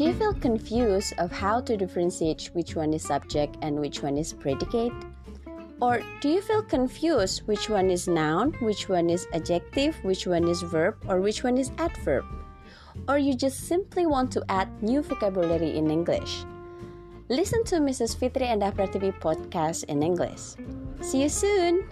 Do you feel confused of how to differentiate which one is subject and which one is predicate? Or do you feel confused which one is noun, which one is adjective, which one is verb, or which one is adverb? Or you just simply want to add new vocabulary in English? Listen to Mrs. Fitrie and Prativi podcast in English. See you soon!